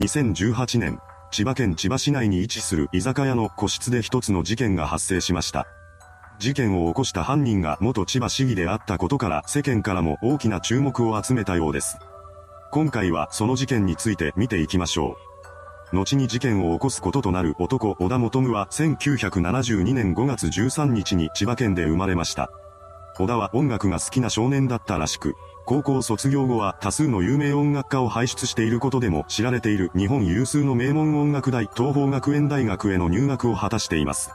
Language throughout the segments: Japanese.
2018年、千葉県千葉市内に位置する居酒屋の個室で一つの事件が発生しました。事件を起こした犯人が元千葉市議であったことから世間からも大きな注目を集めたようです。今回はその事件について見ていきましょう。後に事件を起こすこととなる男小田元夢は1972年5月13日に千葉県で生まれました。小田は音楽が好きな少年だったらしく、高校卒業後は多数の有名音楽家を輩出していることでも知られている日本有数の名門音楽大東方学園大学への入学を果たしています。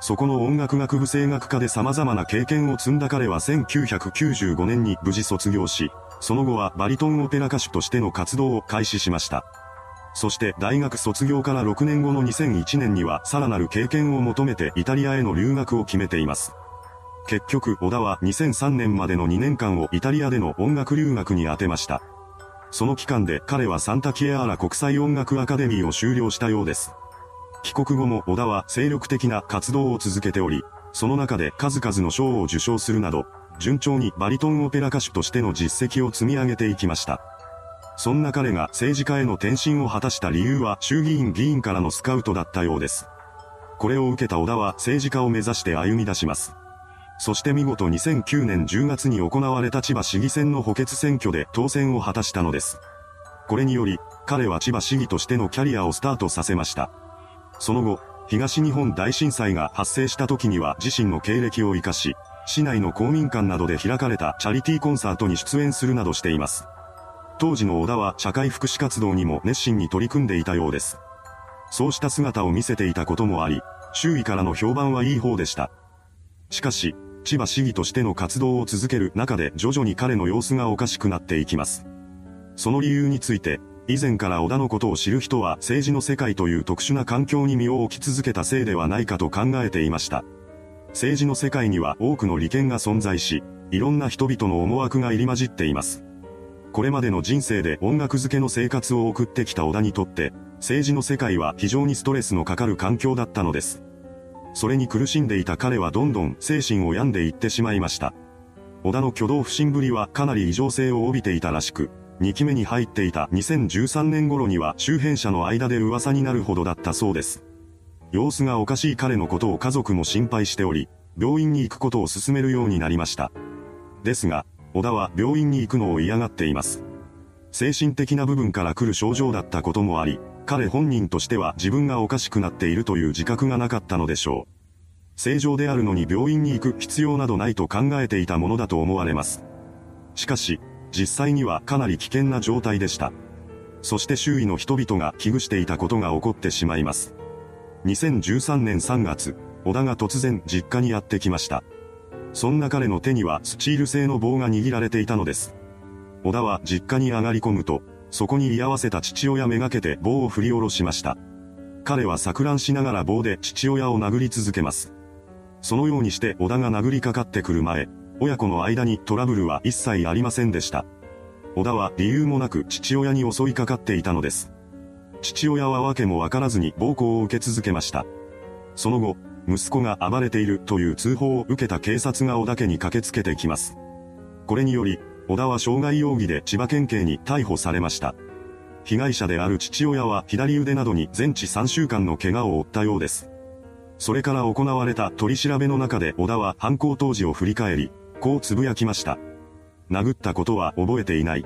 そこの音楽学部声楽科で様々な経験を積んだ彼は1995年に無事卒業し、その後はバリトンオペラ歌手としての活動を開始しました。そして大学卒業から6年後の2001年にはさらなる経験を求めてイタリアへの留学を決めています。結局、小田は2003年までの2年間をイタリアでの音楽留学に充てました。その期間で彼はサンタキエアーラ国際音楽アカデミーを修了したようです。帰国後も小田は精力的な活動を続けており、その中で数々の賞を受賞するなど、順調にバリトンオペラ歌手としての実績を積み上げていきました。そんな彼が政治家への転身を果たした理由は衆議院議員からのスカウトだったようです。これを受けた小田は政治家を目指して歩み出します。そして見事2009年10月に行われた千葉市議選の補欠選挙で当選を果たしたのです。これにより、彼は千葉市議としてのキャリアをスタートさせました。その後、東日本大震災が発生した時には自身の経歴を活かし、市内の公民館などで開かれたチャリティーコンサートに出演するなどしています。当時の小田は社会福祉活動にも熱心に取り組んでいたようです。そうした姿を見せていたこともあり、周囲からの評判はいい方でした。しかし、千葉市議としての活動を続ける中で徐々に彼の様子がおかしくなっていきます。その理由について、以前から小田のことを知る人は政治の世界という特殊な環境に身を置き続けたせいではないかと考えていました。政治の世界には多くの利権が存在し、いろんな人々の思惑が入り混じっています。これまでの人生で音楽漬けの生活を送ってきた小田にとって、政治の世界は非常にストレスのかかる環境だったのです。それに苦しんでいた彼はどんどん精神を病んでいってしまいました。小田の挙動不審ぶりはかなり異常性を帯びていたらしく、2期目に入っていた2013年頃には周辺者の間で噂になるほどだったそうです。様子がおかしい彼のことを家族も心配しており、病院に行くことを勧めるようになりました。ですが、小田は病院に行くのを嫌がっています。精神的な部分から来る症状だったこともあり、彼本人としては自分がおかしくなっているという自覚がなかったのでしょう。正常であるのに病院に行く必要などないと考えていたものだと思われます。しかし、実際にはかなり危険な状態でした。そして周囲の人々が危惧していたことが起こってしまいます。2013年3月、小田が突然実家にやってきました。そんな彼の手にはスチール製の棒が握られていたのです。小田は実家に上がり込むと、そこに居合わせた父親めがけて棒を振り下ろしました。彼は錯乱しながら棒で父親を殴り続けます。そのようにして小田が殴りかかってくる前、親子の間にトラブルは一切ありませんでした。小田は理由もなく父親に襲いかかっていたのです。父親は訳もわからずに暴行を受け続けました。その後、息子が暴れているという通報を受けた警察が小田家に駆けつけてきます。これにより、小田は傷害容疑で千葉県警に逮捕されました。被害者である父親は左腕などに全治3週間の怪我を負ったようです。それから行われた取り調べの中で小田は犯行当時を振り返り、こう呟きました。殴ったことは覚えていない。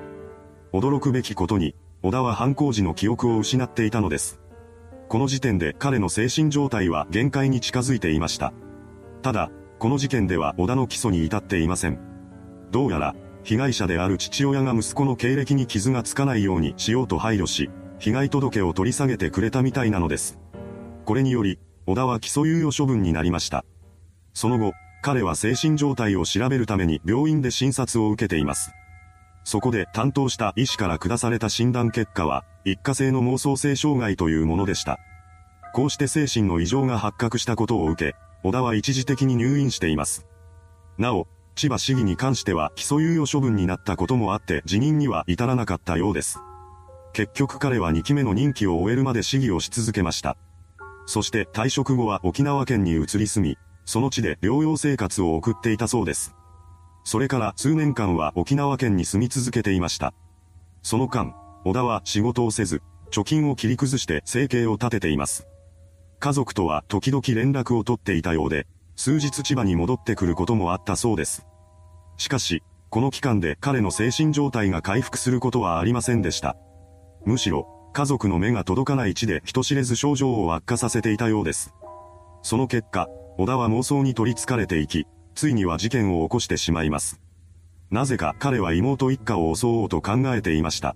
驚くべきことに、小田は犯行時の記憶を失っていたのです。この時点で彼の精神状態は限界に近づいていました。ただ、この事件では小田の起訴に至っていません。どうやら、被害者である父親が息子の経歴に傷がつかないようにしようと配慮し、被害届を取り下げてくれたみたいなのです。これにより、小田は起訴猶予処分になりました。その後、彼は精神状態を調べるために病院で診察を受けています。そこで担当した医師から下された診断結果は、一過性の妄想性障害というものでした。こうして精神の異常が発覚したことを受け、小田は一時的に入院しています。なお、千葉市議に関しては起訴猶予処分になったこともあって辞任には至らなかったようです。結局彼は2期目の任期を終えるまで市議をし続けました。そして退職後は沖縄県に移り住み、その地で療養生活を送っていたそうです。それから数年間は沖縄県に住み続けていました。その間、小田は仕事をせず、貯金を切り崩して生計を立てています。家族とは時々連絡を取っていたようで、数日千葉に戻ってくることもあったそうです。しかし、この期間で彼の精神状態が回復することはありませんでした。むしろ、家族の目が届かない地で人知れず症状を悪化させていたようです。その結果、小田は妄想に取り憑かれていき、ついには事件を起こしてしまいます。なぜか彼は妹一家を襲おうと考えていました。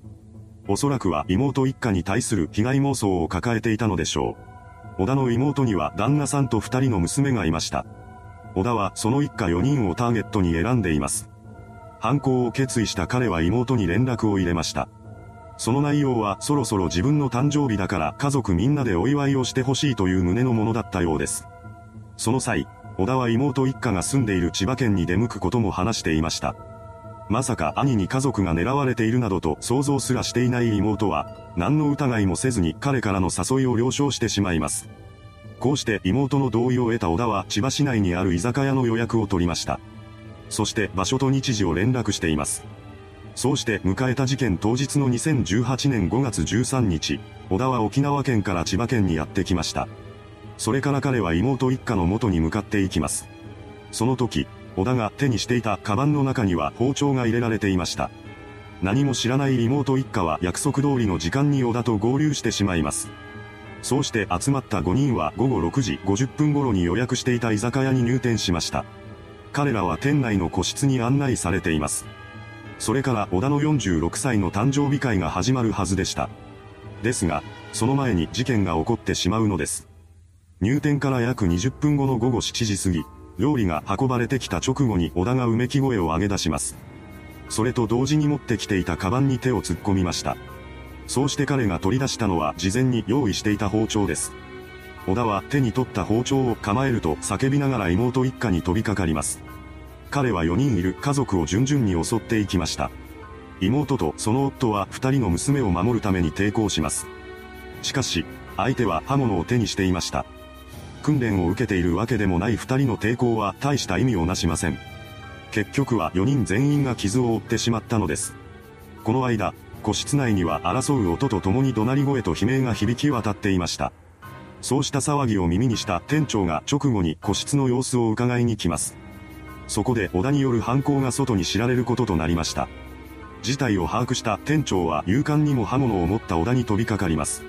おそらくは妹一家に対する被害妄想を抱えていたのでしょう。小田の妹には旦那さんと二人の娘がいました。小田はその一家4人をターゲットに選んでいます。犯行を決意した彼は妹に連絡を入れました。その内容はそろそろ自分の誕生日だから家族みんなでお祝いをしてほしいという旨のものだったようです。その際、小田は妹一家が住んでいる千葉県に出向くことも話していました。まさか兄に家族が狙われているなどと想像すらしていない妹は、何の疑いもせずに彼からの誘いを了承してしまいます。こうして妹の同意を得た小田は千葉市内にある居酒屋の予約を取りました。そして場所と日時を連絡しています。そうして迎えた事件当日の2018年5月13日、小田は沖縄県から千葉県にやってきました。それから彼は妹一家の元に向かっていきます。その時、小田が手にしていたカバンの中には包丁が入れられていました。何も知らない妹一家は約束通りの時間に小田と合流してしまいます。そうして集まった5人は午後6時50分頃に予約していた居酒屋に入店しました。彼らは店内の個室に案内されています。それから小田の46歳の誕生日会が始まるはずでした。ですが、その前に事件が起こってしまうのです。入店から約20分後の午後7時過ぎ、料理が運ばれてきた直後に小田がうめき声を上げ出します。それと同時に持ってきていたカバンに手を突っ込みました。そうして彼が取り出したのは事前に用意していた包丁です。小田は手に取った包丁を構えると叫びながら妹一家に飛びかかります。彼は4人いる家族を順々に襲っていきました。妹とその夫は2人の娘を守るために抵抗します。しかし、相手は刃物を手にしていました。訓練を受けているわけでもない二人の抵抗は大した意味をなしません。結局は4人全員が傷を負ってしまったのです。この間、個室内には争う音と共に怒鳴り声と悲鳴が響き渡っていました。そうした騒ぎを耳にした店長が直後に個室の様子を伺いに来ます。そこで小田による犯行が外に知られることとなりました。事態を把握した店長は勇敢にも刃物を持った小田に飛びかかります。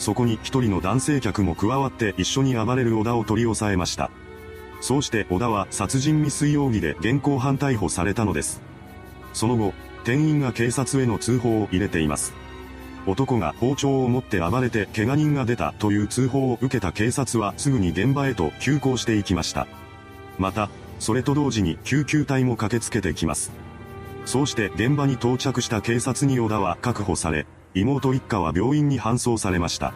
そこに一人の男性客も加わって一緒に暴れる小田を取り押さえました。そうして小田は殺人未遂容疑で現行犯逮捕されたのです。その後、店員が警察への通報を入れています。男が包丁を持って暴れて怪我人が出たという通報を受けた警察はすぐに現場へと急行していきました。また、それと同時に救急隊も駆けつけてきます。そうして現場に到着した警察に小田は確保され、妹一家は病院に搬送されました。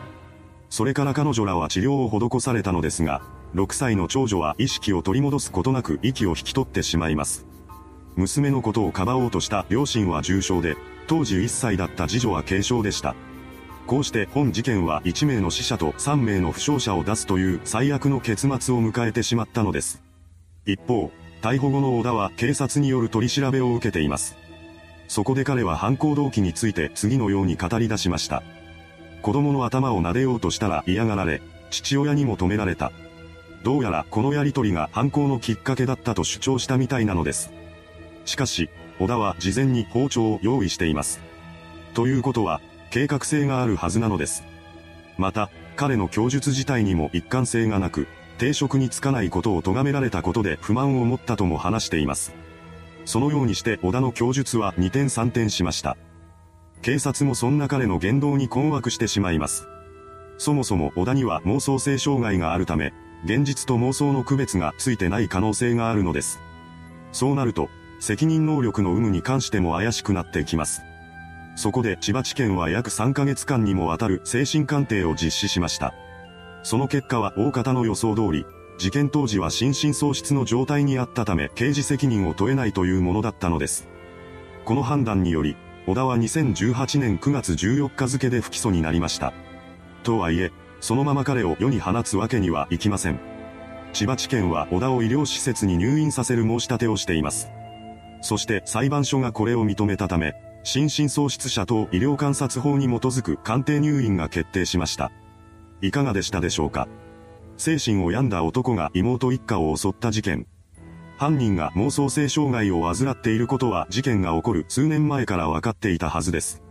それから彼女らは治療を施されたのですが、6歳の長女は意識を取り戻すことなく息を引き取ってしまいます。娘のことをかばおうとした両親は重傷で、当時1歳だった次女は軽傷でした。こうして本事件は1名の死者と3名の負傷者を出すという最悪の結末を迎えてしまったのです。一方、逮捕後の小田は警察による取り調べを受けています。そこで彼は犯行動機について次のように語り出しました。子供の頭を撫でようとしたら嫌がられ、父親にも止められた。どうやらこのやりとりが犯行のきっかけだったと主張したみたいなのです。しかし、小田は事前に包丁を用意しています。ということは、計画性があるはずなのです。また、彼の供述自体にも一貫性がなく、定職につかないことを咎められたことで不満を持ったとも話しています。そのようにして小田の供述は二転三転しました。警察もそんな彼の言動に困惑してしまいます。そもそも小田には妄想性障害があるため、現実と妄想の区別がついてない可能性があるのです。そうなると、責任能力の有無に関しても怪しくなってきます。そこで千葉地検は約3ヶ月間にもわたる精神鑑定を実施しました。その結果は大方の予想通り、事件当時は心神喪失の状態にあったため刑事責任を問えないというものだったのです。この判断により、小田は2018年9月14日付で不起訴になりました。とはいえ、そのまま彼を世に放つわけにはいきません。千葉地検は小田を医療施設に入院させる申し立てをしています。そして裁判所がこれを認めたため、心神喪失者等医療観察法に基づく鑑定入院が決定しました。いかがでしたでしょうか？精神を病んだ男が妹一家を襲った事件。犯人が妄想性障害を患っていることは事件が起こる数年前から分かっていたはずです。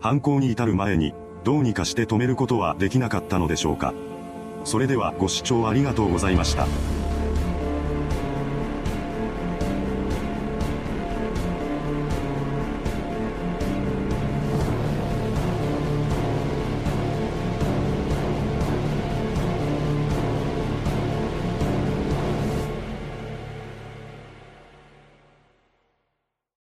犯行に至る前に、どうにかして止めることはできなかったのでしょうか。それではご視聴ありがとうございました。